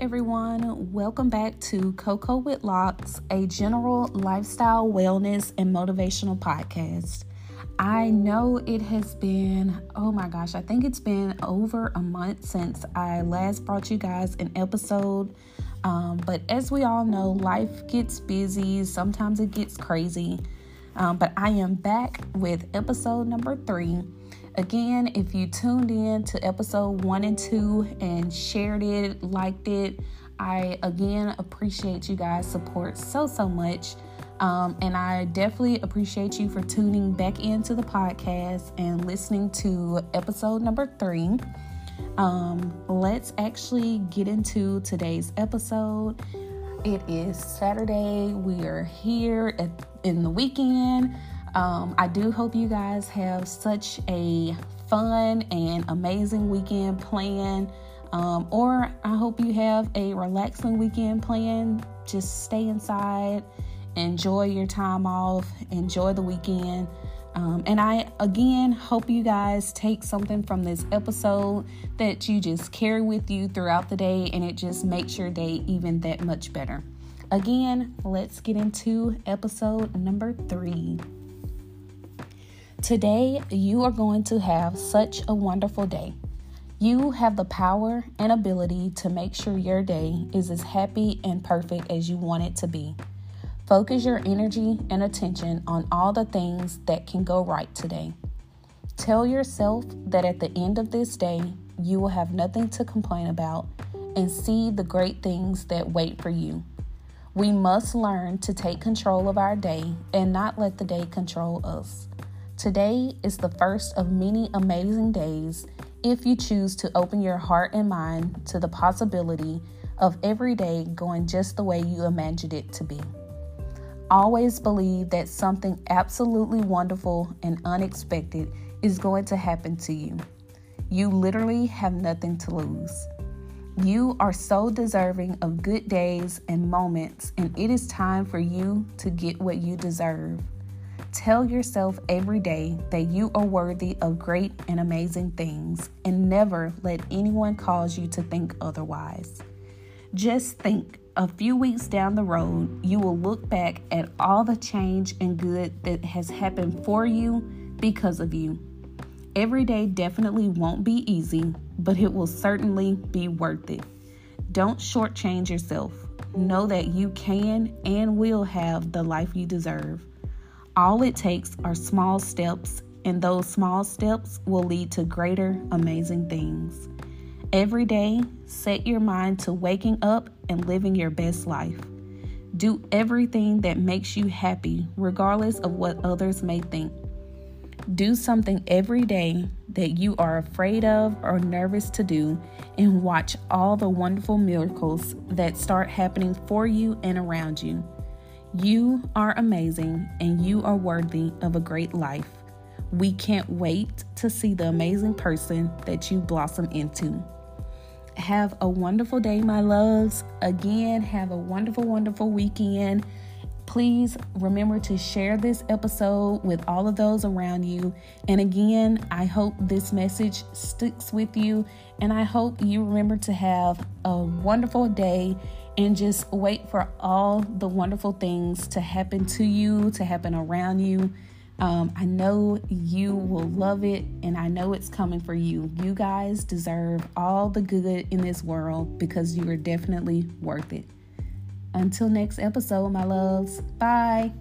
everyone. Welcome back to Coco with Locs, a general lifestyle, wellness, and motivational podcast. I know it has been, oh my gosh, I think it's been over a month since I last brought you guys an episode. Um, but as we all know, life gets busy, sometimes it gets crazy. Um, but I am back with episode number three. Again, if you tuned in to episode one and two and shared it, liked it, I again appreciate you guys' support so, so much. Um, and I definitely appreciate you for tuning back into the podcast and listening to episode number three. Um, let's actually get into today's episode. It is Saturday. We are here at, in the weekend. Um, I do hope you guys have such a fun and amazing weekend plan. Um, or I hope you have a relaxing weekend plan. Just stay inside, enjoy your time off, enjoy the weekend. Um, and I again hope you guys take something from this episode that you just carry with you throughout the day and it just makes your day even that much better. Again, let's get into episode number three. Today, you are going to have such a wonderful day. You have the power and ability to make sure your day is as happy and perfect as you want it to be. Focus your energy and attention on all the things that can go right today. Tell yourself that at the end of this day, you will have nothing to complain about and see the great things that wait for you. We must learn to take control of our day and not let the day control us. Today is the first of many amazing days if you choose to open your heart and mind to the possibility of every day going just the way you imagined it to be. Always believe that something absolutely wonderful and unexpected is going to happen to you. You literally have nothing to lose. You are so deserving of good days and moments, and it is time for you to get what you deserve. Tell yourself every day that you are worthy of great and amazing things and never let anyone cause you to think otherwise. Just think a few weeks down the road, you will look back at all the change and good that has happened for you because of you. Every day definitely won't be easy, but it will certainly be worth it. Don't shortchange yourself. Know that you can and will have the life you deserve. All it takes are small steps, and those small steps will lead to greater, amazing things. Every day, set your mind to waking up and living your best life. Do everything that makes you happy, regardless of what others may think. Do something every day that you are afraid of or nervous to do, and watch all the wonderful miracles that start happening for you and around you. You are amazing and you are worthy of a great life. We can't wait to see the amazing person that you blossom into. Have a wonderful day, my loves. Again, have a wonderful, wonderful weekend. Please remember to share this episode with all of those around you. And again, I hope this message sticks with you. And I hope you remember to have a wonderful day and just wait for all the wonderful things to happen to you, to happen around you. Um, I know you will love it, and I know it's coming for you. You guys deserve all the good in this world because you are definitely worth it. Until next episode, my loves. Bye.